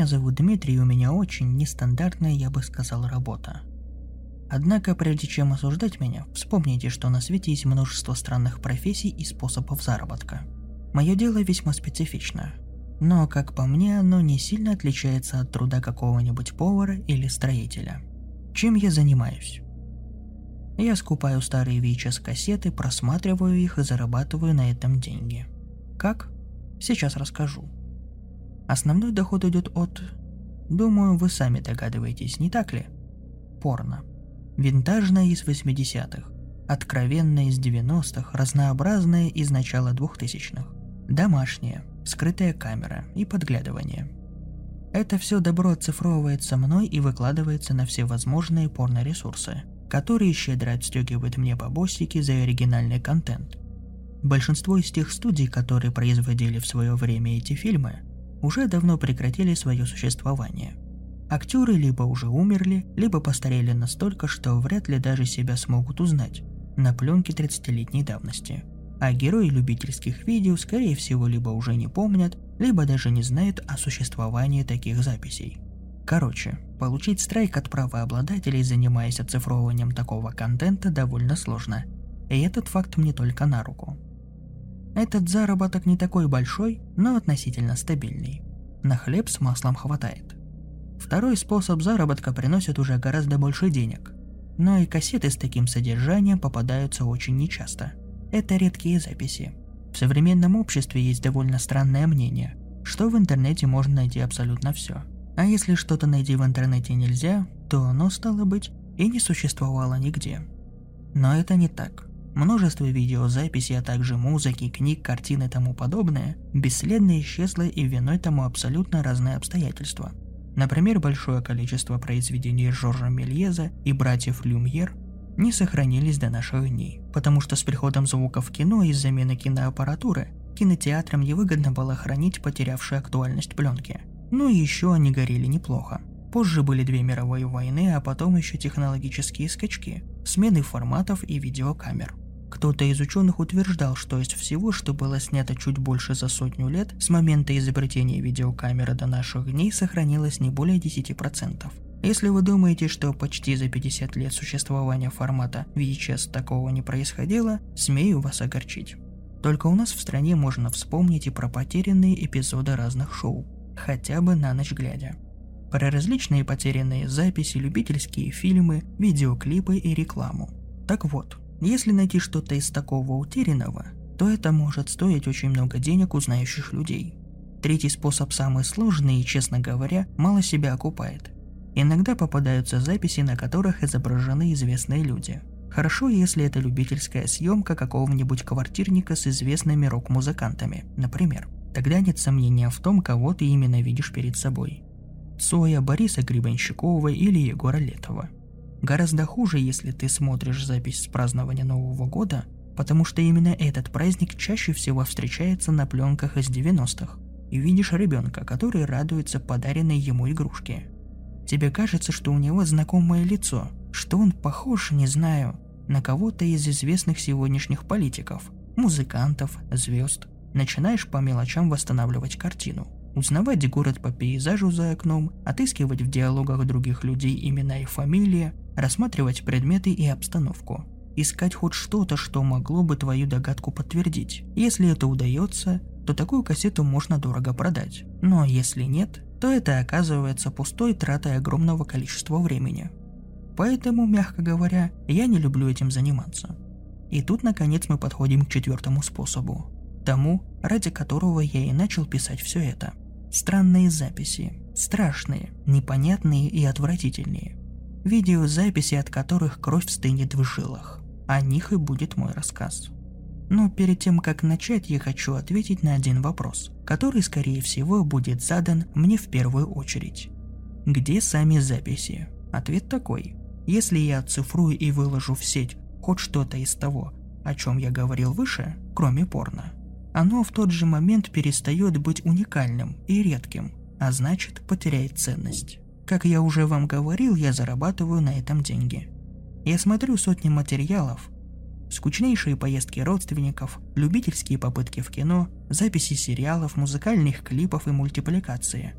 Меня зовут Дмитрий, и у меня очень нестандартная, я бы сказал, работа. Однако, прежде чем осуждать меня, вспомните, что на свете есть множество странных профессий и способов заработка. Мое дело весьма специфично. Но, как по мне, оно не сильно отличается от труда какого-нибудь повара или строителя. Чем я занимаюсь? Я скупаю старые VHS-кассеты, просматриваю их и зарабатываю на этом деньги. Как? Сейчас расскажу. Основной доход идет от... Думаю, вы сами догадываетесь, не так ли? Порно. Винтажное из 80-х, откровенное из 90-х, разнообразное из начала 2000-х, домашнее, скрытая камера и подглядывание. Это все добро оцифровывается мной и выкладывается на все возможные порно-ресурсы, которые щедро отстегивают мне бабосики за оригинальный контент. Большинство из тех студий, которые производили в свое время эти фильмы, уже давно прекратили свое существование. Актеры либо уже умерли, либо постарели настолько, что вряд ли даже себя смогут узнать на пленке 30-летней давности. А герои любительских видео, скорее всего, либо уже не помнят, либо даже не знают о существовании таких записей. Короче, получить страйк от правообладателей, занимаясь оцифровыванием такого контента, довольно сложно. И этот факт мне только на руку. Этот заработок не такой большой, но относительно стабильный. На хлеб с маслом хватает. Второй способ заработка приносит уже гораздо больше денег. Но и кассеты с таким содержанием попадаются очень нечасто. Это редкие записи. В современном обществе есть довольно странное мнение, что в интернете можно найти абсолютно все. А если что-то найти в интернете нельзя, то оно, стало быть, и не существовало нигде. Но это не так. Множество видеозаписей, а также музыки, книг, картин и тому подобное бесследно исчезло и виной тому абсолютно разные обстоятельства. Например, большое количество произведений Жоржа Мельеза и братьев Люмьер не сохранились до наших дней, потому что с приходом звука в кино и замены киноаппаратуры кинотеатрам невыгодно было хранить потерявшие актуальность пленки. Ну и еще они горели неплохо. Позже были две мировые войны, а потом еще технологические скачки, смены форматов и видеокамер. Кто-то из ученых утверждал, что из всего, что было снято чуть больше за сотню лет, с момента изобретения видеокамеры до наших дней сохранилось не более 10%. Если вы думаете, что почти за 50 лет существования формата VHS такого не происходило, смею вас огорчить. Только у нас в стране можно вспомнить и про потерянные эпизоды разных шоу, хотя бы на ночь глядя. Про различные потерянные записи, любительские фильмы, видеоклипы и рекламу. Так вот, если найти что-то из такого утерянного, то это может стоить очень много денег у знающих людей. Третий способ самый сложный и, честно говоря, мало себя окупает. Иногда попадаются записи, на которых изображены известные люди. Хорошо, если это любительская съемка какого-нибудь квартирника с известными рок-музыкантами, например. Тогда нет сомнения в том, кого ты именно видишь перед собой. Цоя, Бориса Гребенщикова или Егора Летова – Гораздо хуже, если ты смотришь запись с празднования Нового года, потому что именно этот праздник чаще всего встречается на пленках из 90-х, и видишь ребенка, который радуется подаренной ему игрушке. Тебе кажется, что у него знакомое лицо, что он похож, не знаю, на кого-то из известных сегодняшних политиков, музыкантов, звезд. Начинаешь по мелочам восстанавливать картину – узнавать город по пейзажу за окном, отыскивать в диалогах других людей имена и фамилии, рассматривать предметы и обстановку. Искать хоть что-то, что могло бы твою догадку подтвердить. Если это удается, то такую кассету можно дорого продать. Но если нет, то это оказывается пустой тратой огромного количества времени. Поэтому, мягко говоря, я не люблю этим заниматься. И тут, наконец, мы подходим к четвертому способу. Тому, ради которого я и начал писать все это. Странные записи, Страшные, непонятные и отвратительные. Видеозаписи, от которых кровь стынет в жилах. О них и будет мой рассказ. Но перед тем, как начать, я хочу ответить на один вопрос, который, скорее всего, будет задан мне в первую очередь. Где сами записи? Ответ такой. Если я оцифрую и выложу в сеть хоть что-то из того, о чем я говорил выше, кроме порно, оно в тот же момент перестает быть уникальным и редким, а значит потеряет ценность. Как я уже вам говорил, я зарабатываю на этом деньги. Я смотрю сотни материалов, скучнейшие поездки родственников, любительские попытки в кино, записи сериалов, музыкальных клипов и мультипликации.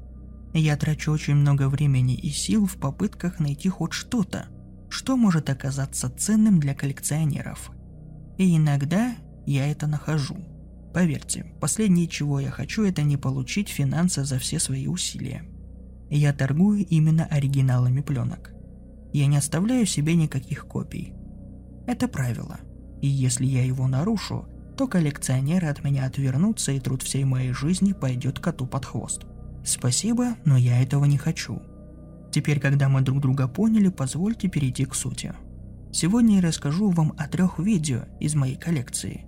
Я трачу очень много времени и сил в попытках найти хоть что-то, что может оказаться ценным для коллекционеров. И иногда я это нахожу. Поверьте, последнее, чего я хочу, это не получить финансы за все свои усилия. Я торгую именно оригиналами пленок. Я не оставляю себе никаких копий. Это правило – и если я его нарушу, то коллекционеры от меня отвернутся и труд всей моей жизни пойдет коту под хвост. Спасибо, но я этого не хочу. Теперь, когда мы друг друга поняли, позвольте перейти к сути. Сегодня я расскажу вам о трех видео из моей коллекции.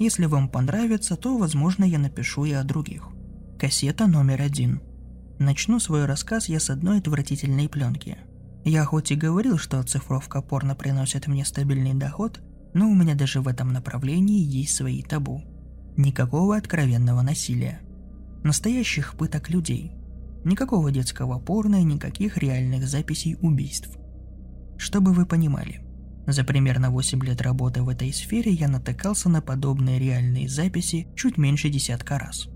Если вам понравится, то, возможно, я напишу и о других. Кассета номер один. Начну свой рассказ я с одной отвратительной пленки. Я хоть и говорил, что оцифровка порно приносит мне стабильный доход, но у меня даже в этом направлении есть свои табу. Никакого откровенного насилия. Настоящих пыток людей. Никакого детского порно и никаких реальных записей убийств. Чтобы вы понимали, за примерно 8 лет работы в этой сфере я натыкался на подобные реальные записи чуть меньше десятка раз.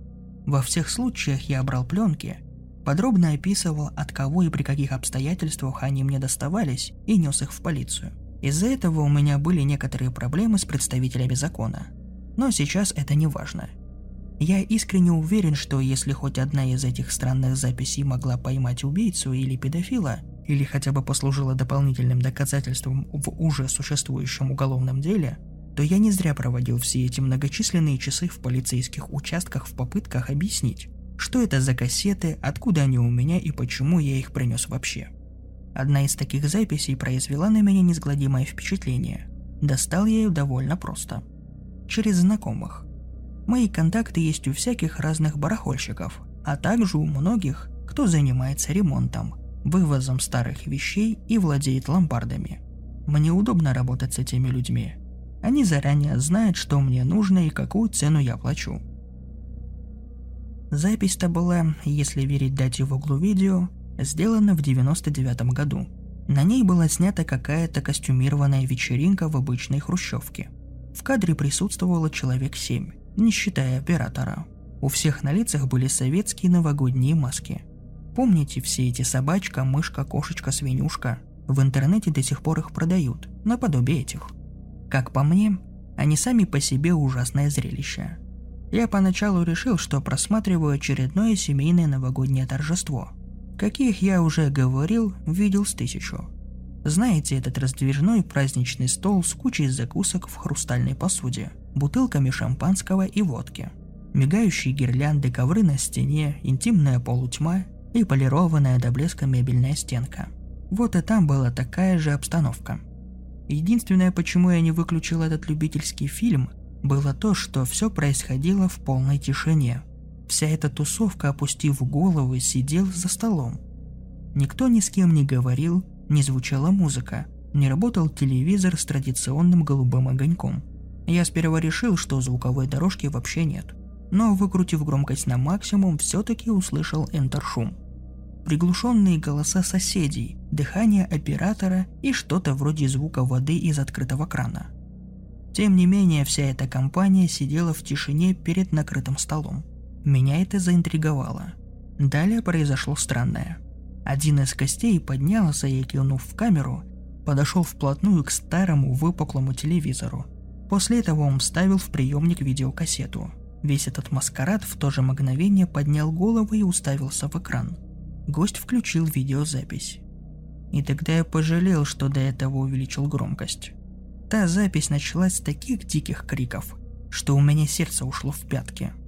Во всех случаях я брал пленки, подробно описывал, от кого и при каких обстоятельствах они мне доставались, и нес их в полицию – из-за этого у меня были некоторые проблемы с представителями закона. Но сейчас это не важно. Я искренне уверен, что если хоть одна из этих странных записей могла поймать убийцу или педофила, или хотя бы послужила дополнительным доказательством в уже существующем уголовном деле, то я не зря проводил все эти многочисленные часы в полицейских участках в попытках объяснить, что это за кассеты, откуда они у меня и почему я их принес вообще. Одна из таких записей произвела на меня несгладимое впечатление. Достал я ее довольно просто. Через знакомых. Мои контакты есть у всяких разных барахольщиков, а также у многих, кто занимается ремонтом, вывозом старых вещей и владеет ломбардами. Мне удобно работать с этими людьми. Они заранее знают, что мне нужно и какую цену я плачу. Запись-то была, если верить дате в углу видео, сделана в 99 году. На ней была снята какая-то костюмированная вечеринка в обычной хрущевке. В кадре присутствовало человек семь, не считая оператора. У всех на лицах были советские новогодние маски. Помните все эти собачка, мышка, кошечка, свинюшка? В интернете до сих пор их продают, наподобие этих. Как по мне, они сами по себе ужасное зрелище. Я поначалу решил, что просматриваю очередное семейное новогоднее торжество – Каких я уже говорил, видел с тысячу. Знаете этот раздвижной праздничный стол с кучей закусок в хрустальной посуде, бутылками шампанского и водки, мигающие гирлянды, ковры на стене, интимная полутьма и полированная до блеска мебельная стенка. Вот и там была такая же обстановка. Единственное, почему я не выключил этот любительский фильм, было то, что все происходило в полной тишине – Вся эта тусовка, опустив головы, сидел за столом. Никто ни с кем не говорил, не звучала музыка, не работал телевизор с традиционным голубым огоньком. Я сперва решил, что звуковой дорожки вообще нет, но выкрутив громкость на максимум, все-таки услышал энтершум. Приглушенные голоса соседей, дыхание оператора и что-то вроде звука воды из открытого крана. Тем не менее, вся эта компания сидела в тишине перед накрытым столом. Меня это заинтриговало. Далее произошло странное. Один из костей поднялся и, кивнув в камеру, подошел вплотную к старому выпуклому телевизору. После этого он вставил в приемник видеокассету. Весь этот маскарад в то же мгновение поднял голову и уставился в экран. Гость включил видеозапись. И тогда я пожалел, что до этого увеличил громкость. Та запись началась с таких диких криков, что у меня сердце ушло в пятки –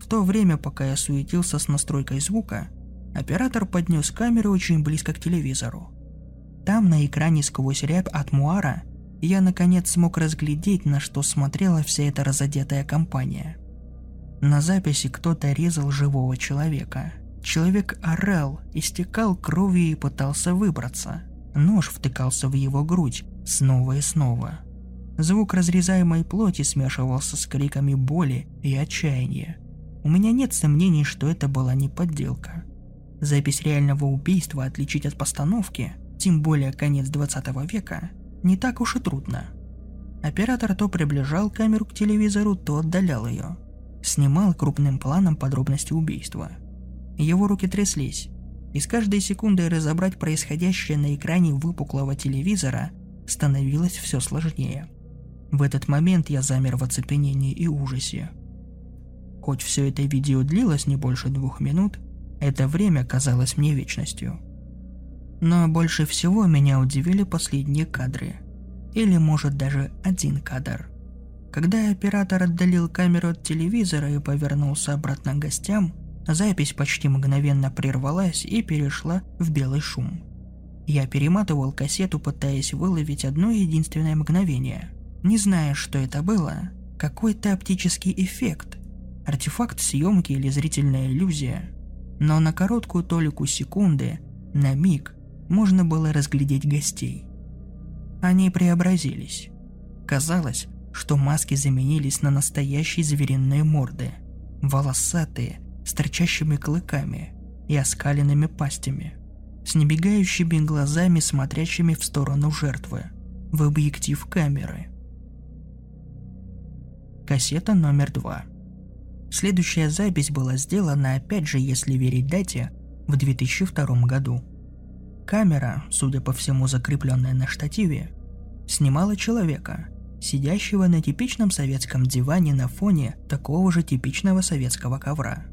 в то время, пока я суетился с настройкой звука, Оператор поднес камеру очень близко к телевизору. Там на экране сквозь рябь от муара я наконец смог разглядеть, на что смотрела вся эта разодетая компания. На записи кто-то резал живого человека. Человек орал, истекал кровью и пытался выбраться. Нож втыкался в его грудь снова и снова. Звук разрезаемой плоти смешивался с криками боли и отчаяния. У меня нет сомнений, что это была не подделка. Запись реального убийства отличить от постановки, тем более конец 20 века, не так уж и трудно. Оператор то приближал камеру к телевизору, то отдалял ее. Снимал крупным планом подробности убийства. Его руки тряслись, и с каждой секундой разобрать происходящее на экране выпуклого телевизора становилось все сложнее. В этот момент я замер в оцепенении и ужасе. Хоть все это видео длилось не больше двух минут, это время казалось мне вечностью. Но больше всего меня удивили последние кадры. Или может даже один кадр. Когда оператор отдалил камеру от телевизора и повернулся обратно к гостям, запись почти мгновенно прервалась и перешла в белый шум. Я перематывал кассету, пытаясь выловить одно единственное мгновение. Не зная, что это было, какой-то оптический эффект, артефакт съемки или зрительная иллюзия. Но на короткую толику секунды, на миг, можно было разглядеть гостей. Они преобразились. Казалось, что маски заменились на настоящие звериные морды. Волосатые, с торчащими клыками и оскаленными пастями. С небегающими глазами, смотрящими в сторону жертвы. В объектив камеры. Кассета номер два. Следующая запись была сделана, опять же, если верить дате, в 2002 году. Камера, судя по всему закрепленная на штативе, снимала человека, сидящего на типичном советском диване на фоне такого же типичного советского ковра.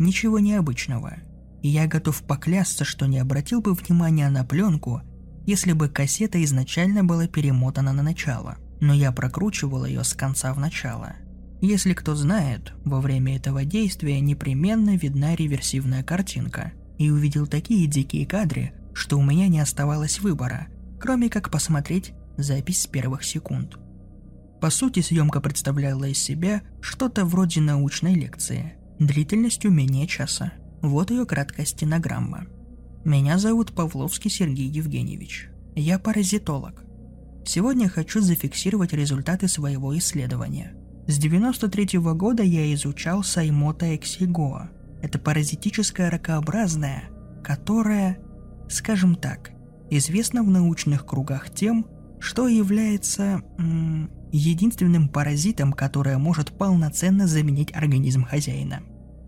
Ничего необычного. И я готов поклясться, что не обратил бы внимания на пленку, если бы кассета изначально была перемотана на начало. Но я прокручивал ее с конца в начало. Если кто знает, во время этого действия непременно видна реверсивная картинка. И увидел такие дикие кадры, что у меня не оставалось выбора, кроме как посмотреть запись с первых секунд. По сути, съемка представляла из себя что-то вроде научной лекции, длительностью менее часа. Вот ее краткая стенограмма. Меня зовут Павловский Сергей Евгеньевич. Я паразитолог. Сегодня хочу зафиксировать результаты своего исследования. С 93 -го года я изучал Саймота эксигоа. Это паразитическая ракообразная, которая скажем так, известна в научных кругах тем, что является м- единственным паразитом, который может полноценно заменить организм хозяина.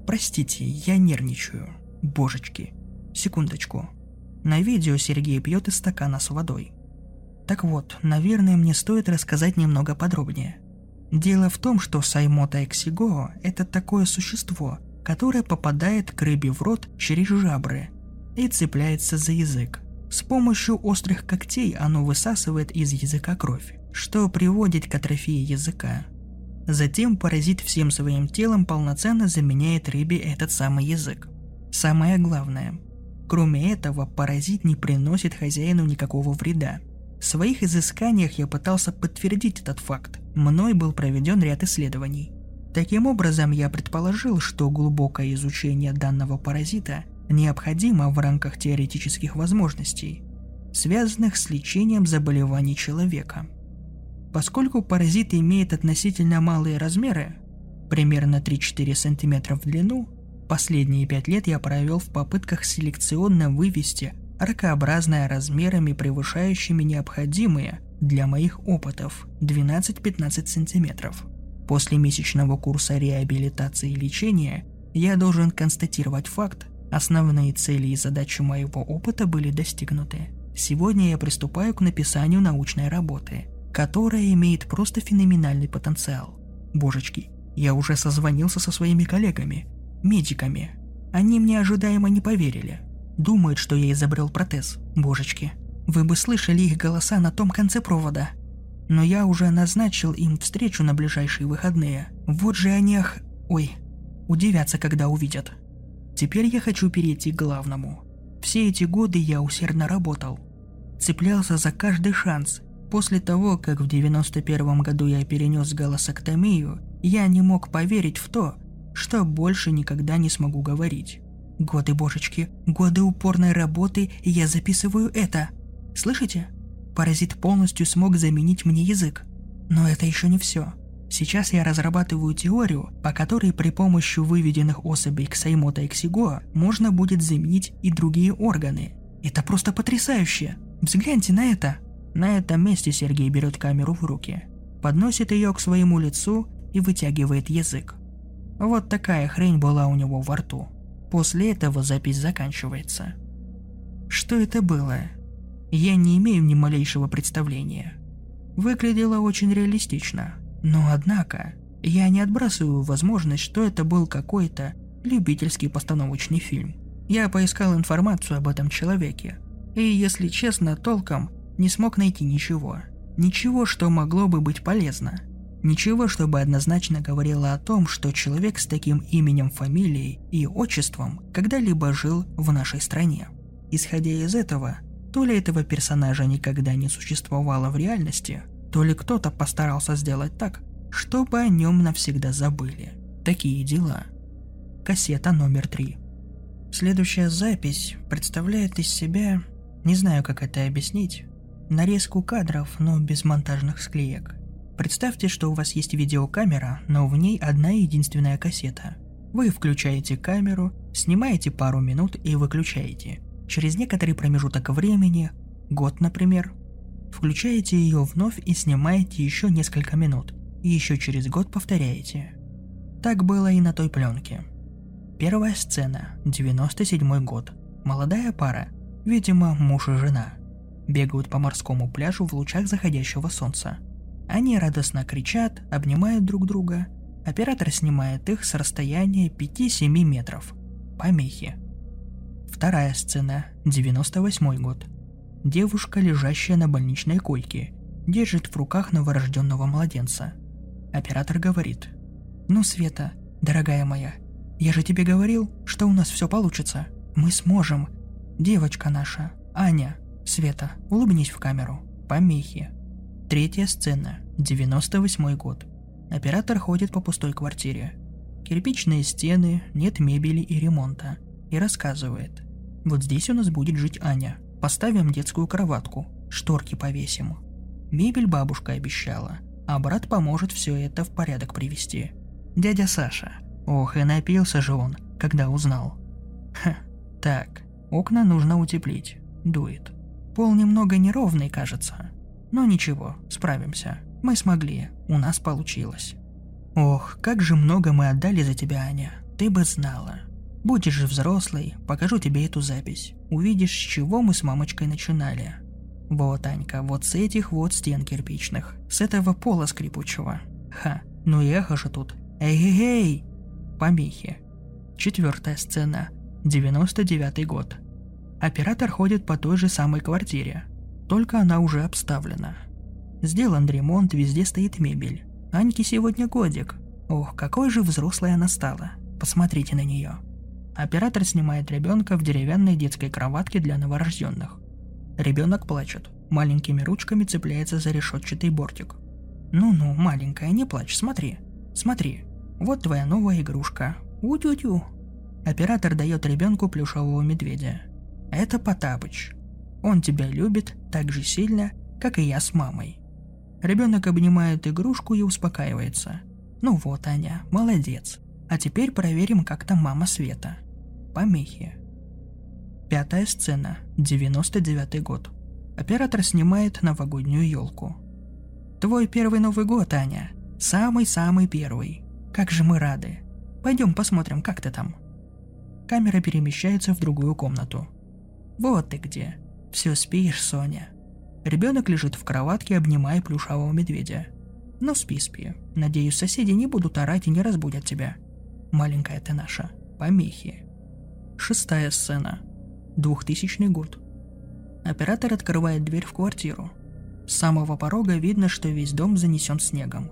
Простите, я нервничаю. Божечки. Секундочку. На видео Сергей пьет из стакана с водой. Так вот, наверное, мне стоит рассказать немного подробнее. Дело в том, что Саймота эксигоо – это такое существо, которое попадает к рыбе в рот через жабры – и цепляется за язык. С помощью острых когтей оно высасывает из языка кровь, что приводит к атрофии языка. Затем паразит всем своим телом полноценно заменяет рыбе этот самый язык. Самое главное, кроме этого, паразит не приносит хозяину никакого вреда. В своих изысканиях я пытался подтвердить этот факт. Мной был проведен ряд исследований. Таким образом, я предположил, что глубокое изучение данного паразита необходимо в рамках теоретических возможностей, связанных с лечением заболеваний человека. Поскольку паразит имеет относительно малые размеры, примерно 3-4 см в длину, последние 5 лет я провел в попытках селекционно вывести ракообразное размерами превышающими необходимые для моих опытов 12-15 см. После месячного курса реабилитации и лечения я должен констатировать факт, Основные цели и задачи моего опыта были достигнуты. Сегодня я приступаю к написанию научной работы, которая имеет просто феноменальный потенциал. Божечки, я уже созвонился со своими коллегами, медиками. Они мне ожидаемо не поверили. Думают, что я изобрел протез. Божечки, вы бы слышали их голоса на том конце провода. Но я уже назначил им встречу на ближайшие выходные. Вот же они ах... Ой, удивятся, когда увидят. Теперь я хочу перейти к главному. Все эти годы я усердно работал. Цеплялся за каждый шанс. После того, как в 91 году я перенес голосоктомию, я не мог поверить в то, что больше никогда не смогу говорить. Годы, божечки, годы упорной работы, я записываю это. Слышите? Паразит полностью смог заменить мне язык. Но это еще не все. Сейчас я разрабатываю теорию, по которой при помощи выведенных особей Ксаймота и Ксигоа можно будет заменить и другие органы. Это просто потрясающе! Взгляньте на это! На этом месте Сергей берет камеру в руки, подносит ее к своему лицу и вытягивает язык. Вот такая хрень была у него во рту. После этого запись заканчивается. Что это было? Я не имею ни малейшего представления. Выглядело очень реалистично – но однако, я не отбрасываю возможность, что это был какой-то любительский постановочный фильм. Я поискал информацию об этом человеке, и, если честно, толком не смог найти ничего. Ничего, что могло бы быть полезно. Ничего, чтобы однозначно говорило о том, что человек с таким именем, фамилией и отчеством когда-либо жил в нашей стране. Исходя из этого, то ли этого персонажа никогда не существовало в реальности, то ли кто-то постарался сделать так, чтобы о нем навсегда забыли. Такие дела. Кассета номер три. Следующая запись представляет из себя, не знаю как это объяснить, нарезку кадров, но без монтажных склеек. Представьте, что у вас есть видеокамера, но в ней одна единственная кассета. Вы включаете камеру, снимаете пару минут и выключаете. Через некоторый промежуток времени, год, например, Включаете ее вновь и снимаете еще несколько минут. И еще через год повторяете. Так было и на той пленке. Первая сцена, 97 год. Молодая пара, видимо, муж и жена, бегают по морскому пляжу в лучах заходящего солнца. Они радостно кричат, обнимают друг друга. Оператор снимает их с расстояния 5-7 метров. Помехи. Вторая сцена, 98 год. Девушка, лежащая на больничной койке, держит в руках новорожденного младенца. Оператор говорит. «Ну, Света, дорогая моя, я же тебе говорил, что у нас все получится. Мы сможем. Девочка наша, Аня, Света, улыбнись в камеру. Помехи. Третья сцена, 98 год. Оператор ходит по пустой квартире. Кирпичные стены, нет мебели и ремонта. И рассказывает. Вот здесь у нас будет жить Аня. Поставим детскую кроватку, шторки повесим. Мебель бабушка обещала, а брат поможет все это в порядок привести. Дядя Саша. Ох, и напился же он, когда узнал. Ха, так, окна нужно утеплить. Дует. Пол немного неровный, кажется. Но ничего, справимся. Мы смогли, у нас получилось. Ох, как же много мы отдали за тебя, Аня. Ты бы знала. Будешь же взрослый, покажу тебе эту запись. Увидишь, с чего мы с мамочкой начинали. Вот, Анька, вот с этих вот стен кирпичных. С этого пола скрипучего. Ха, ну эхо же тут. Эй-эй-эй! Помехи. Четвертая сцена. 99 год. Оператор ходит по той же самой квартире. Только она уже обставлена. Сделан ремонт, везде стоит мебель. Аньке сегодня годик. Ох, какой же взрослой она стала. Посмотрите на нее. Оператор снимает ребенка в деревянной детской кроватке для новорожденных. Ребенок плачет, маленькими ручками цепляется за решетчатый бортик. «Ну-ну, маленькая, не плачь, смотри. Смотри, вот твоя новая игрушка. У-тю-тю». Оператор дает ребенку плюшевого медведя. Это Потапыч. Он тебя любит так же сильно, как и я с мамой. Ребенок обнимает игрушку и успокаивается. Ну вот, Аня, молодец. А теперь проверим, как там мама Света. Помехи. Пятая сцена. 99 год. Оператор снимает новогоднюю елку. Твой первый Новый год, Аня. Самый-самый первый. Как же мы рады. Пойдем посмотрим, как ты там. Камера перемещается в другую комнату. Вот ты где. Все спишь, Соня. Ребенок лежит в кроватке, обнимая плюшавого медведя. Ну спи, спи. Надеюсь, соседи не будут орать и не разбудят тебя маленькая ты наша, помехи. Шестая сцена. 2000 год. Оператор открывает дверь в квартиру. С самого порога видно, что весь дом занесен снегом.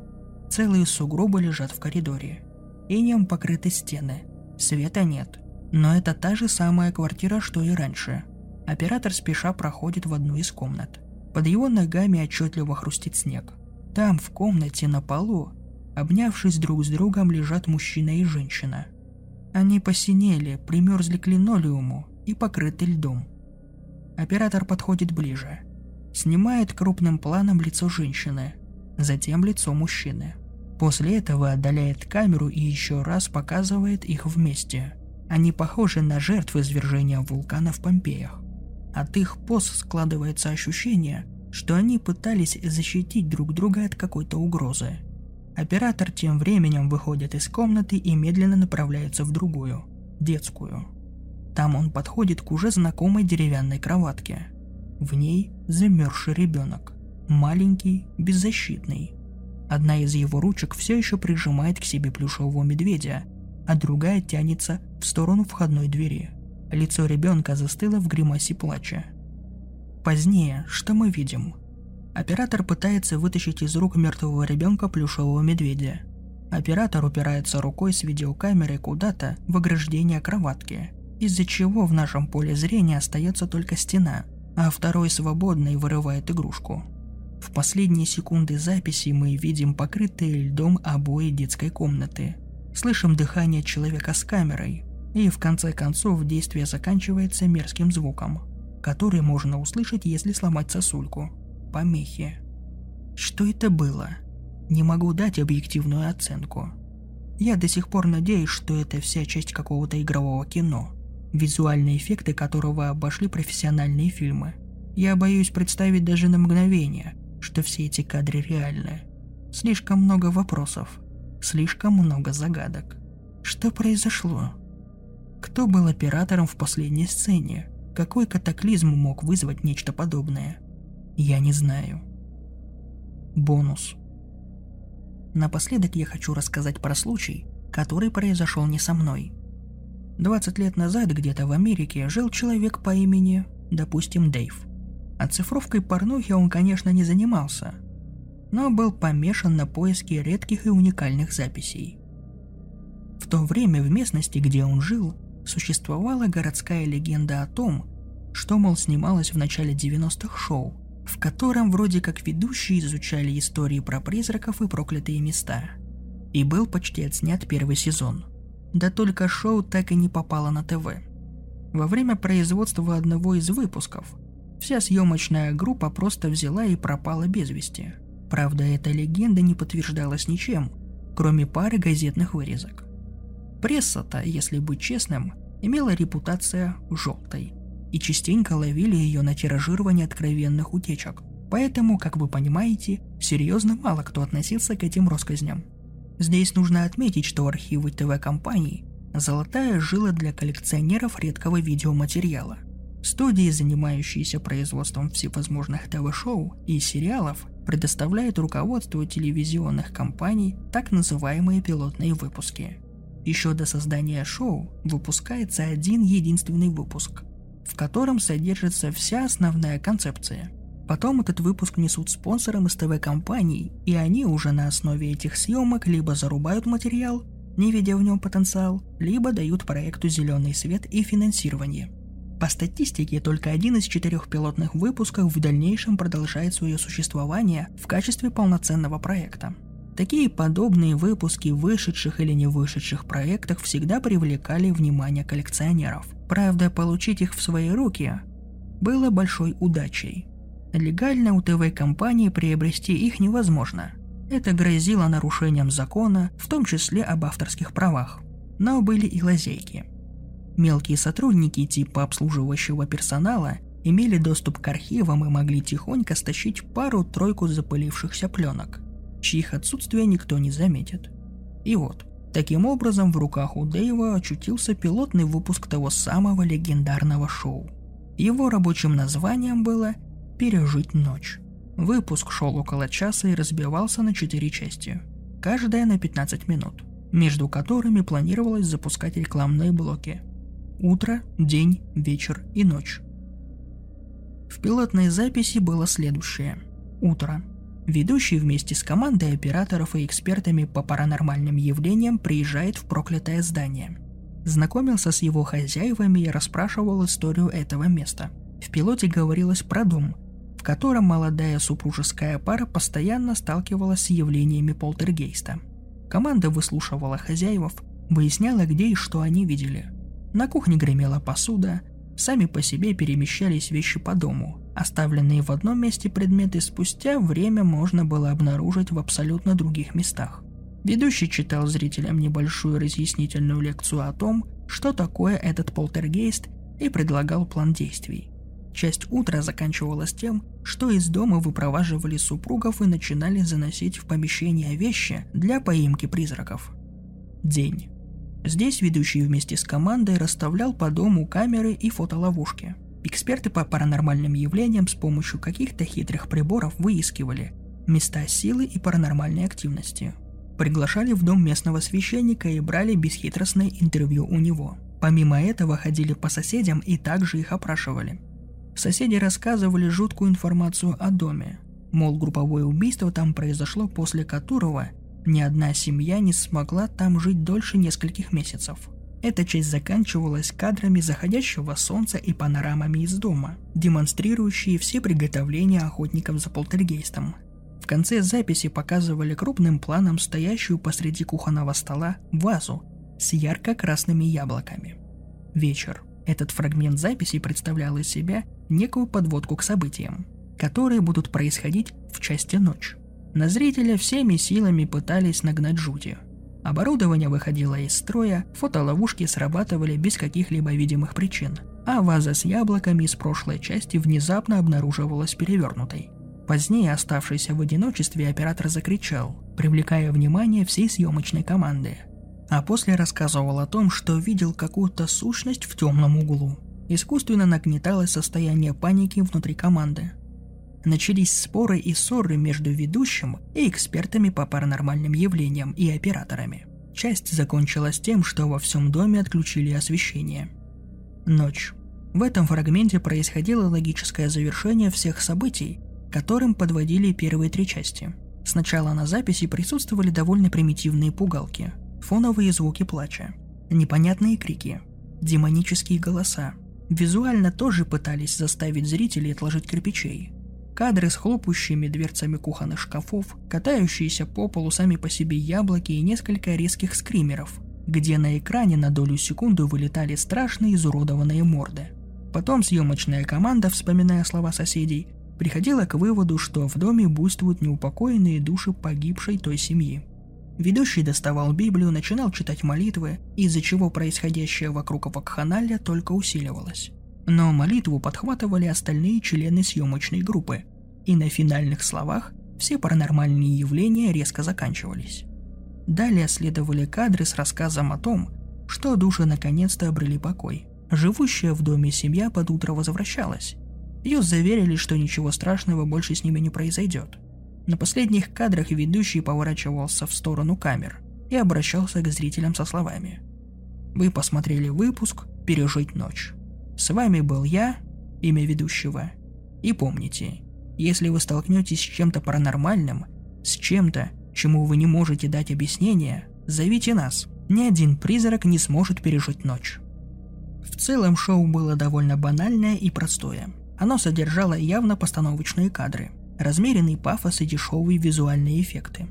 Целые сугробы лежат в коридоре. Инем покрыты стены. Света нет. Но это та же самая квартира, что и раньше. Оператор спеша проходит в одну из комнат. Под его ногами отчетливо хрустит снег. Там, в комнате, на полу, обнявшись друг с другом, лежат мужчина и женщина. Они посинели, примерзли к линолеуму и покрыты льдом. Оператор подходит ближе. Снимает крупным планом лицо женщины, затем лицо мужчины. После этого отдаляет камеру и еще раз показывает их вместе. Они похожи на жертв извержения вулкана в Помпеях. От их поз складывается ощущение, что они пытались защитить друг друга от какой-то угрозы. Оператор тем временем выходит из комнаты и медленно направляется в другую, детскую. Там он подходит к уже знакомой деревянной кроватке. В ней замерзший ребенок, маленький, беззащитный. Одна из его ручек все еще прижимает к себе плюшевого медведя, а другая тянется в сторону входной двери – Лицо ребенка застыло в гримасе плача. Позднее, что мы видим? Оператор пытается вытащить из рук мертвого ребенка плюшевого медведя. Оператор упирается рукой с видеокамерой куда-то в ограждение кроватки, из-за чего в нашем поле зрения остается только стена, а второй свободный вырывает игрушку. В последние секунды записи мы видим покрытые льдом обои детской комнаты. Слышим дыхание человека с камерой, и в конце концов действие заканчивается мерзким звуком, который можно услышать, если сломать сосульку. Помехи. Что это было? Не могу дать объективную оценку. Я до сих пор надеюсь, что это вся часть какого-то игрового кино, визуальные эффекты которого обошли профессиональные фильмы. Я боюсь представить даже на мгновение, что все эти кадры реальны. Слишком много вопросов, слишком много загадок. Что произошло? Кто был оператором в последней сцене? Какой катаклизм мог вызвать нечто подобное? Я не знаю. Бонус. Напоследок я хочу рассказать про случай, который произошел не со мной. 20 лет назад где-то в Америке жил человек по имени, допустим, Дэйв. Оцифровкой порнухи он, конечно, не занимался, но был помешан на поиске редких и уникальных записей. В то время в местности, где он жил, существовала городская легенда о том, что, мол, снималось в начале 90-х шоу, в котором вроде как ведущие изучали истории про призраков и проклятые места. И был почти отснят первый сезон. Да только шоу так и не попало на ТВ. Во время производства одного из выпусков вся съемочная группа просто взяла и пропала без вести. Правда, эта легенда не подтверждалась ничем, кроме пары газетных вырезок. Пресса-то, если быть честным, имела репутация желтой, и частенько ловили ее на тиражирование откровенных утечек. Поэтому, как вы понимаете, серьезно мало кто относился к этим россказням. Здесь нужно отметить, что архивы ТВ-компаний – золотая жила для коллекционеров редкого видеоматериала. Студии, занимающиеся производством всевозможных ТВ-шоу и сериалов, предоставляют руководству телевизионных компаний так называемые пилотные выпуски – еще до создания шоу выпускается один единственный выпуск, в котором содержится вся основная концепция. Потом этот выпуск несут спонсорам из ТВ-компаний, и они уже на основе этих съемок либо зарубают материал, не видя в нем потенциал, либо дают проекту зеленый свет и финансирование. По статистике, только один из четырех пилотных выпусков в дальнейшем продолжает свое существование в качестве полноценного проекта – Такие подобные выпуски вышедших или не вышедших проектах всегда привлекали внимание коллекционеров. Правда, получить их в свои руки было большой удачей. Легально у ТВ-компании приобрести их невозможно. Это грозило нарушением закона, в том числе об авторских правах. Но были и лазейки. Мелкие сотрудники типа обслуживающего персонала имели доступ к архивам и могли тихонько стащить пару-тройку запылившихся пленок – чьих отсутствия никто не заметит. И вот, таким образом в руках у Дэйва очутился пилотный выпуск того самого легендарного шоу. Его рабочим названием было «Пережить ночь». Выпуск шел около часа и разбивался на четыре части, каждая на 15 минут, между которыми планировалось запускать рекламные блоки. Утро, день, вечер и ночь. В пилотной записи было следующее. Утро. Ведущий вместе с командой операторов и экспертами по паранормальным явлениям приезжает в проклятое здание. Знакомился с его хозяевами и расспрашивал историю этого места. В пилоте говорилось про дом, в котором молодая супружеская пара постоянно сталкивалась с явлениями полтергейста. Команда выслушивала хозяев, выясняла, где и что они видели. На кухне гремела посуда, сами по себе перемещались вещи по дому. Оставленные в одном месте предметы спустя время можно было обнаружить в абсолютно других местах. Ведущий читал зрителям небольшую разъяснительную лекцию о том, что такое этот полтергейст, и предлагал план действий. Часть утра заканчивалась тем, что из дома выпроваживали супругов и начинали заносить в помещение вещи для поимки призраков. День. Здесь ведущий вместе с командой расставлял по дому камеры и фотоловушки. Эксперты по паранормальным явлениям с помощью каких-то хитрых приборов выискивали места силы и паранормальной активности. Приглашали в дом местного священника и брали бесхитростное интервью у него. Помимо этого ходили по соседям и также их опрашивали. Соседи рассказывали жуткую информацию о доме. Мол, групповое убийство там произошло, после которого ни одна семья не смогла там жить дольше нескольких месяцев. Эта часть заканчивалась кадрами заходящего солнца и панорамами из дома, демонстрирующие все приготовления охотников за полтергейстом. В конце записи показывали крупным планом стоящую посреди кухонного стола вазу с ярко-красными яблоками. Вечер. Этот фрагмент записи представлял из себя некую подводку к событиям, которые будут происходить в части ночь. На зрителя всеми силами пытались нагнать жути. Оборудование выходило из строя, фотоловушки срабатывали без каких-либо видимых причин, а ваза с яблоками из прошлой части внезапно обнаруживалась перевернутой. Позднее, оставшийся в одиночестве, оператор закричал, привлекая внимание всей съемочной команды. А после рассказывал о том, что видел какую-то сущность в темном углу. Искусственно нагнеталось состояние паники внутри команды – начались споры и ссоры между ведущим и экспертами по паранормальным явлениям и операторами. Часть закончилась тем, что во всем доме отключили освещение. Ночь. В этом фрагменте происходило логическое завершение всех событий, которым подводили первые три части. Сначала на записи присутствовали довольно примитивные пугалки, фоновые звуки плача, непонятные крики, демонические голоса. Визуально тоже пытались заставить зрителей отложить кирпичей – Кадры с хлопающими дверцами кухонных шкафов, катающиеся по полу сами по себе яблоки и несколько резких скримеров, где на экране на долю секунды вылетали страшные изуродованные морды. Потом съемочная команда, вспоминая слова соседей, приходила к выводу, что в доме буйствуют неупокоенные души погибшей той семьи. Ведущий доставал Библию, начинал читать молитвы, из-за чего происходящее вокруг вакханалия только усиливалось. Но молитву подхватывали остальные члены съемочной группы, и на финальных словах все паранормальные явления резко заканчивались. Далее следовали кадры с рассказом о том, что души наконец-то обрели покой. Живущая в доме семья под утро возвращалась. Ее заверили, что ничего страшного больше с ними не произойдет. На последних кадрах ведущий поворачивался в сторону камер и обращался к зрителям со словами. «Вы посмотрели выпуск «Пережить ночь». С вами был я, имя ведущего. И помните, если вы столкнетесь с чем-то паранормальным, с чем-то, чему вы не можете дать объяснение, зовите нас. Ни один призрак не сможет пережить ночь. В целом шоу было довольно банальное и простое. Оно содержало явно постановочные кадры, размеренный пафос и дешевые визуальные эффекты.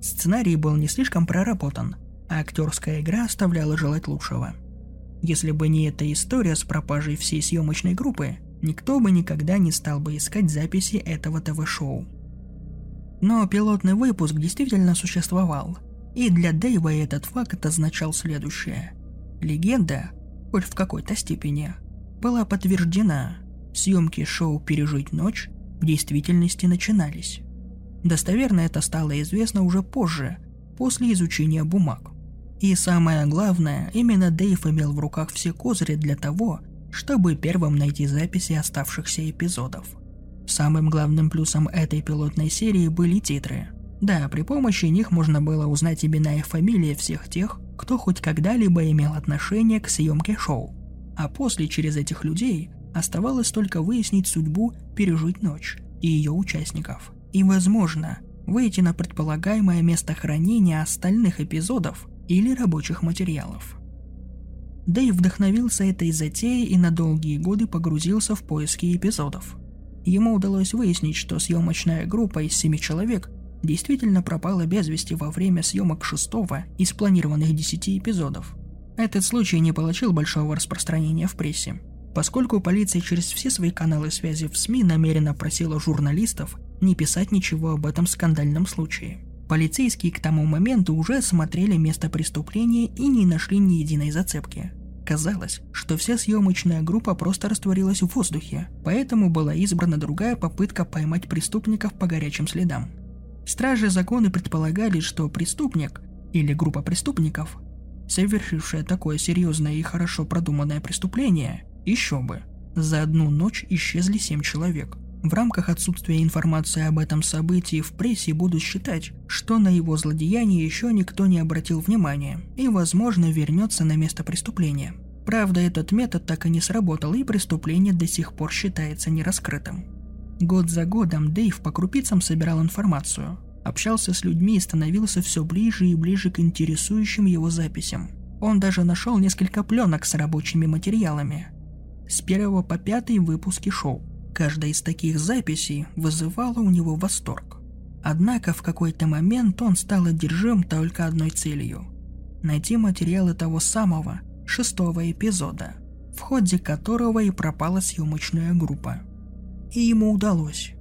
Сценарий был не слишком проработан, а актерская игра оставляла желать лучшего – если бы не эта история с пропажей всей съемочной группы, никто бы никогда не стал бы искать записи этого ТВ-шоу. Но пилотный выпуск действительно существовал, и для Дэйва этот факт означал следующее. Легенда, хоть в какой-то степени, была подтверждена. Съемки шоу «Пережить ночь» в действительности начинались. Достоверно это стало известно уже позже, после изучения бумаг. И самое главное, именно Дэйв имел в руках все козыри для того, чтобы первым найти записи оставшихся эпизодов. Самым главным плюсом этой пилотной серии были титры. Да, при помощи них можно было узнать имена и фамилии всех тех, кто хоть когда-либо имел отношение к съемке шоу. А после через этих людей оставалось только выяснить судьбу «Пережить ночь» и ее участников. И, возможно, выйти на предполагаемое место хранения остальных эпизодов или рабочих материалов. Дэйв вдохновился этой затеей и на долгие годы погрузился в поиски эпизодов. Ему удалось выяснить, что съемочная группа из семи человек действительно пропала без вести во время съемок шестого из планированных десяти эпизодов. Этот случай не получил большого распространения в прессе, поскольку полиция через все свои каналы связи в СМИ намеренно просила журналистов не писать ничего об этом скандальном случае. Полицейские к тому моменту уже осмотрели место преступления и не нашли ни единой зацепки. Казалось, что вся съемочная группа просто растворилась в воздухе, поэтому была избрана другая попытка поймать преступников по горячим следам. Стражи закона предполагали, что преступник или группа преступников, совершившая такое серьезное и хорошо продуманное преступление, еще бы, за одну ночь исчезли семь человек – в рамках отсутствия информации об этом событии в прессе будут считать, что на его злодеяние еще никто не обратил внимания и, возможно, вернется на место преступления. Правда, этот метод так и не сработал, и преступление до сих пор считается нераскрытым. Год за годом Дэйв по крупицам собирал информацию, общался с людьми и становился все ближе и ближе к интересующим его записям. Он даже нашел несколько пленок с рабочими материалами. С первого по пятый выпуски шоу – Каждая из таких записей вызывала у него восторг. Однако в какой-то момент он стал одержим только одной целью – найти материалы того самого шестого эпизода, в ходе которого и пропала съемочная группа. И ему удалось.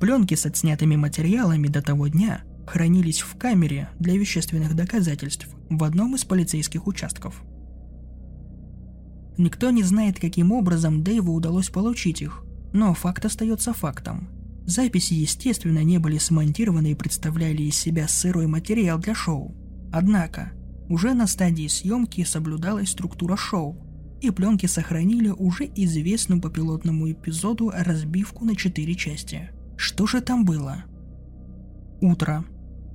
Пленки с отснятыми материалами до того дня хранились в камере для вещественных доказательств в одном из полицейских участков. Никто не знает, каким образом Дэйву удалось получить их, но факт остается фактом. Записи, естественно, не были смонтированы и представляли из себя сырой материал для шоу. Однако, уже на стадии съемки соблюдалась структура шоу, и пленки сохранили уже известную по пилотному эпизоду разбивку на четыре части. Что же там было? Утро.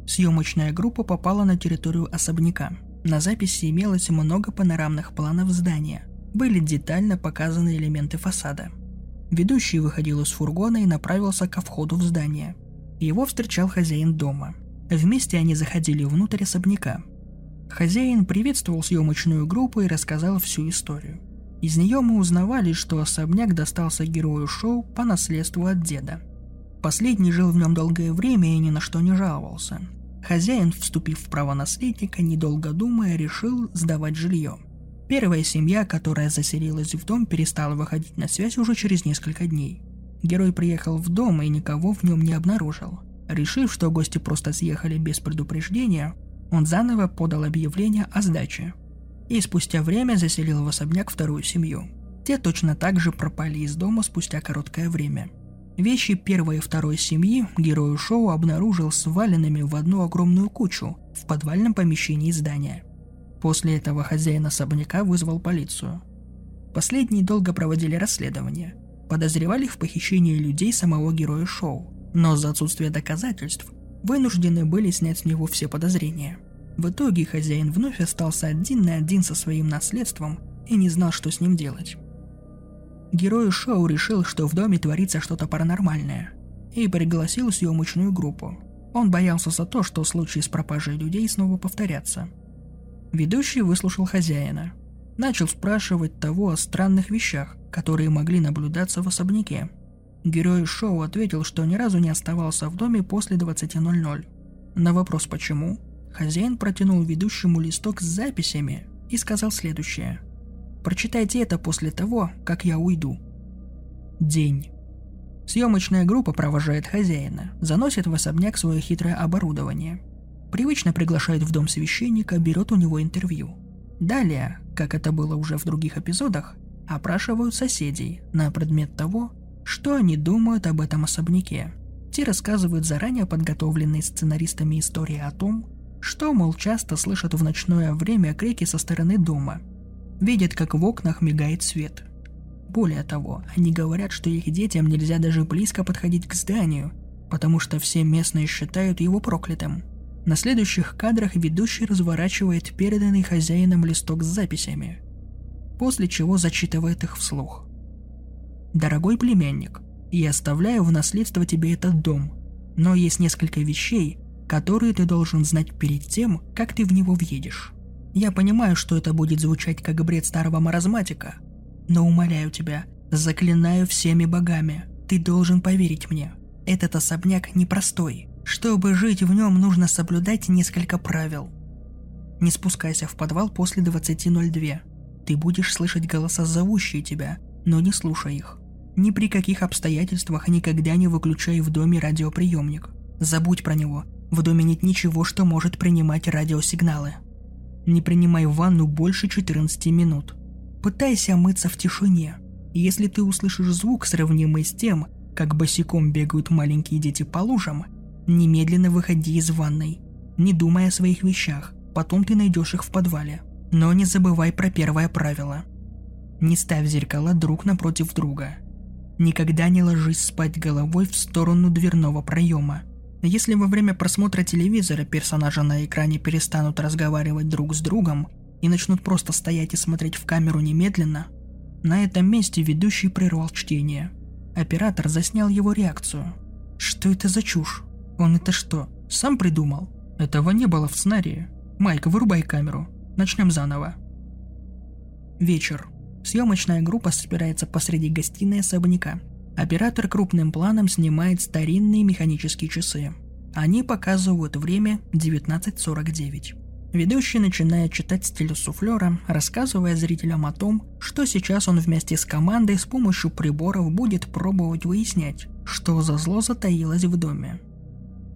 Съемочная группа попала на территорию особняка. На записи имелось много панорамных планов здания. Были детально показаны элементы фасада – Ведущий выходил из фургона и направился ко входу в здание. Его встречал хозяин дома. Вместе они заходили внутрь особняка. Хозяин приветствовал съемочную группу и рассказал всю историю. Из нее мы узнавали, что особняк достался герою шоу по наследству от деда. Последний жил в нем долгое время и ни на что не жаловался. Хозяин, вступив в право наследника, недолго думая, решил сдавать жилье – Первая семья, которая заселилась в дом, перестала выходить на связь уже через несколько дней. Герой приехал в дом и никого в нем не обнаружил. Решив, что гости просто съехали без предупреждения, он заново подал объявление о сдаче. И спустя время заселил в особняк вторую семью. Те точно так же пропали из дома спустя короткое время. Вещи первой и второй семьи герою шоу обнаружил сваленными в одну огромную кучу в подвальном помещении здания – После этого хозяин особняка вызвал полицию. Последние долго проводили расследование. Подозревали в похищении людей самого героя шоу, но за отсутствие доказательств вынуждены были снять с него все подозрения. В итоге хозяин вновь остался один на один со своим наследством и не знал, что с ним делать. Герой шоу решил, что в доме творится что-то паранормальное, и пригласил съемочную группу. Он боялся за то, что случаи с пропажей людей снова повторятся – Ведущий выслушал хозяина. Начал спрашивать того о странных вещах, которые могли наблюдаться в особняке. Герой шоу ответил, что ни разу не оставался в доме после 20.00. На вопрос «почему?» хозяин протянул ведущему листок с записями и сказал следующее. «Прочитайте это после того, как я уйду». День. Съемочная группа провожает хозяина, заносит в особняк свое хитрое оборудование – привычно приглашает в дом священника, берет у него интервью. Далее, как это было уже в других эпизодах, опрашивают соседей на предмет того, что они думают об этом особняке. Те рассказывают заранее подготовленные сценаристами истории о том, что, мол, часто слышат в ночное время крики со стороны дома. Видят, как в окнах мигает свет. Более того, они говорят, что их детям нельзя даже близко подходить к зданию, потому что все местные считают его проклятым – на следующих кадрах ведущий разворачивает переданный хозяином листок с записями, после чего зачитывает их вслух. «Дорогой племянник, я оставляю в наследство тебе этот дом, но есть несколько вещей, которые ты должен знать перед тем, как ты в него въедешь. Я понимаю, что это будет звучать как бред старого маразматика, но умоляю тебя, заклинаю всеми богами, ты должен поверить мне. Этот особняк непростой. Чтобы жить в нем, нужно соблюдать несколько правил. Не спускайся в подвал после 20.02. Ты будешь слышать голоса, зовущие тебя, но не слушай их. Ни при каких обстоятельствах никогда не выключай в доме радиоприемник. Забудь про него. В доме нет ничего, что может принимать радиосигналы. Не принимай ванну больше 14 минут. Пытайся мыться в тишине. Если ты услышишь звук, сравнимый с тем, как босиком бегают маленькие дети по лужам, немедленно выходи из ванной. Не думай о своих вещах, потом ты найдешь их в подвале. Но не забывай про первое правило. Не ставь зеркала друг напротив друга. Никогда не ложись спать головой в сторону дверного проема. Если во время просмотра телевизора персонажи на экране перестанут разговаривать друг с другом и начнут просто стоять и смотреть в камеру немедленно, на этом месте ведущий прервал чтение. Оператор заснял его реакцию. Что это за чушь? Он это что, сам придумал? Этого не было в сценарии. Майк, вырубай камеру. Начнем заново. Вечер. Съемочная группа собирается посреди гостиной особняка. Оператор крупным планом снимает старинные механические часы. Они показывают время 19.49. Ведущий начинает читать стиль суфлера, рассказывая зрителям о том, что сейчас он вместе с командой с помощью приборов будет пробовать выяснять, что за зло затаилось в доме.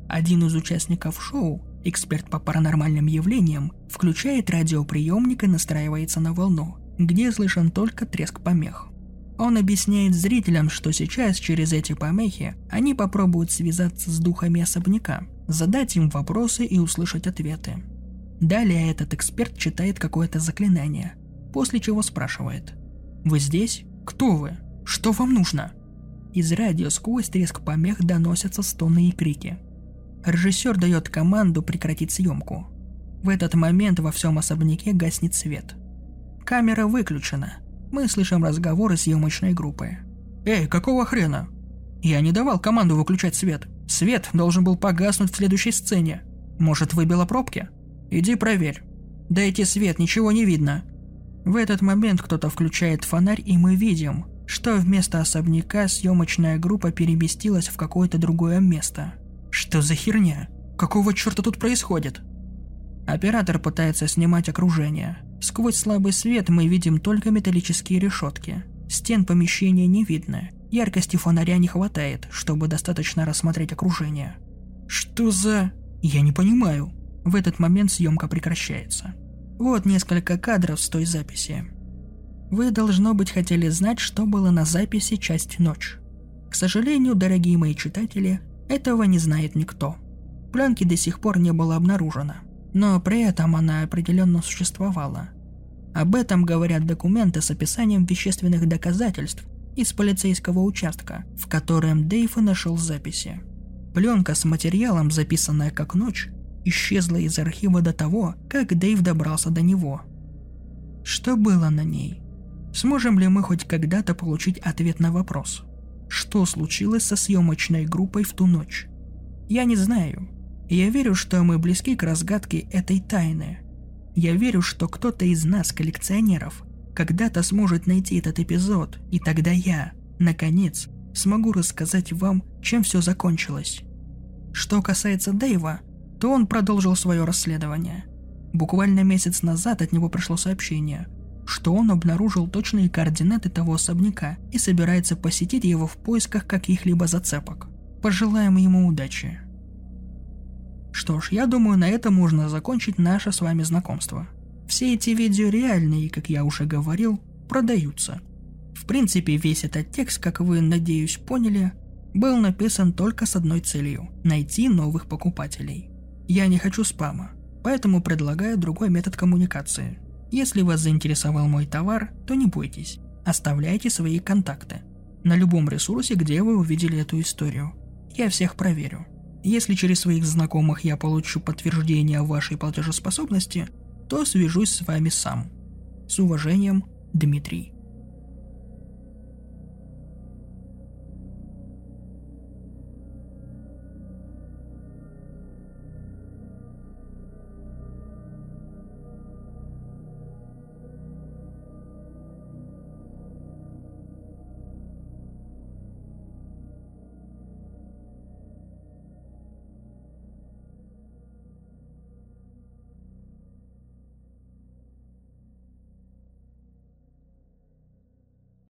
Один из участников шоу, эксперт по паранормальным явлениям, включает радиоприемник и настраивается на волну, где слышен только треск помех. Он объясняет зрителям, что сейчас через эти помехи они попробуют связаться с духами особняка, задать им вопросы и услышать ответы. Далее этот эксперт читает какое-то заклинание, после чего спрашивает «Вы здесь? Кто вы? Что вам нужно?» Из радио сквозь треск помех доносятся стоны и крики. Режиссер дает команду прекратить съемку. В этот момент во всем особняке гаснет свет – Камера выключена. Мы слышим разговоры съемочной группы. «Эй, какого хрена?» «Я не давал команду выключать свет. Свет должен был погаснуть в следующей сцене. Может, выбило пробки? Иди проверь. Дайте свет, ничего не видно». В этот момент кто-то включает фонарь, и мы видим, что вместо особняка съемочная группа переместилась в какое-то другое место. Что за херня? Какого черта тут происходит? Оператор пытается снимать окружение. Сквозь слабый свет мы видим только металлические решетки. Стен помещения не видно. Яркости фонаря не хватает, чтобы достаточно рассмотреть окружение. Что за... Я не понимаю. В этот момент съемка прекращается. Вот несколько кадров с той записи. Вы, должно быть, хотели знать, что было на записи «Часть ночь». К сожалению, дорогие мои читатели, этого не знает никто. Пленки до сих пор не было обнаружено но при этом она определенно существовала. Об этом говорят документы с описанием вещественных доказательств из полицейского участка, в котором Дейв и нашел записи. Пленка с материалом, записанная как ночь, исчезла из архива до того, как Дейв добрался до него. Что было на ней? Сможем ли мы хоть когда-то получить ответ на вопрос? Что случилось со съемочной группой в ту ночь? Я не знаю, я верю, что мы близки к разгадке этой тайны. Я верю, что кто-то из нас, коллекционеров, когда-то сможет найти этот эпизод, и тогда я, наконец, смогу рассказать вам, чем все закончилось. Что касается Дэйва, то он продолжил свое расследование. Буквально месяц назад от него пришло сообщение, что он обнаружил точные координаты того особняка и собирается посетить его в поисках каких-либо зацепок. Пожелаем ему удачи. Что ж, я думаю, на этом можно закончить наше с вами знакомство. Все эти видео реальные, как я уже говорил, продаются. В принципе, весь этот текст, как вы, надеюсь, поняли, был написан только с одной целью – найти новых покупателей. Я не хочу спама, поэтому предлагаю другой метод коммуникации. Если вас заинтересовал мой товар, то не бойтесь, оставляйте свои контакты на любом ресурсе, где вы увидели эту историю. Я всех проверю. Если через своих знакомых я получу подтверждение вашей платежеспособности, то свяжусь с вами сам. С уважением, Дмитрий.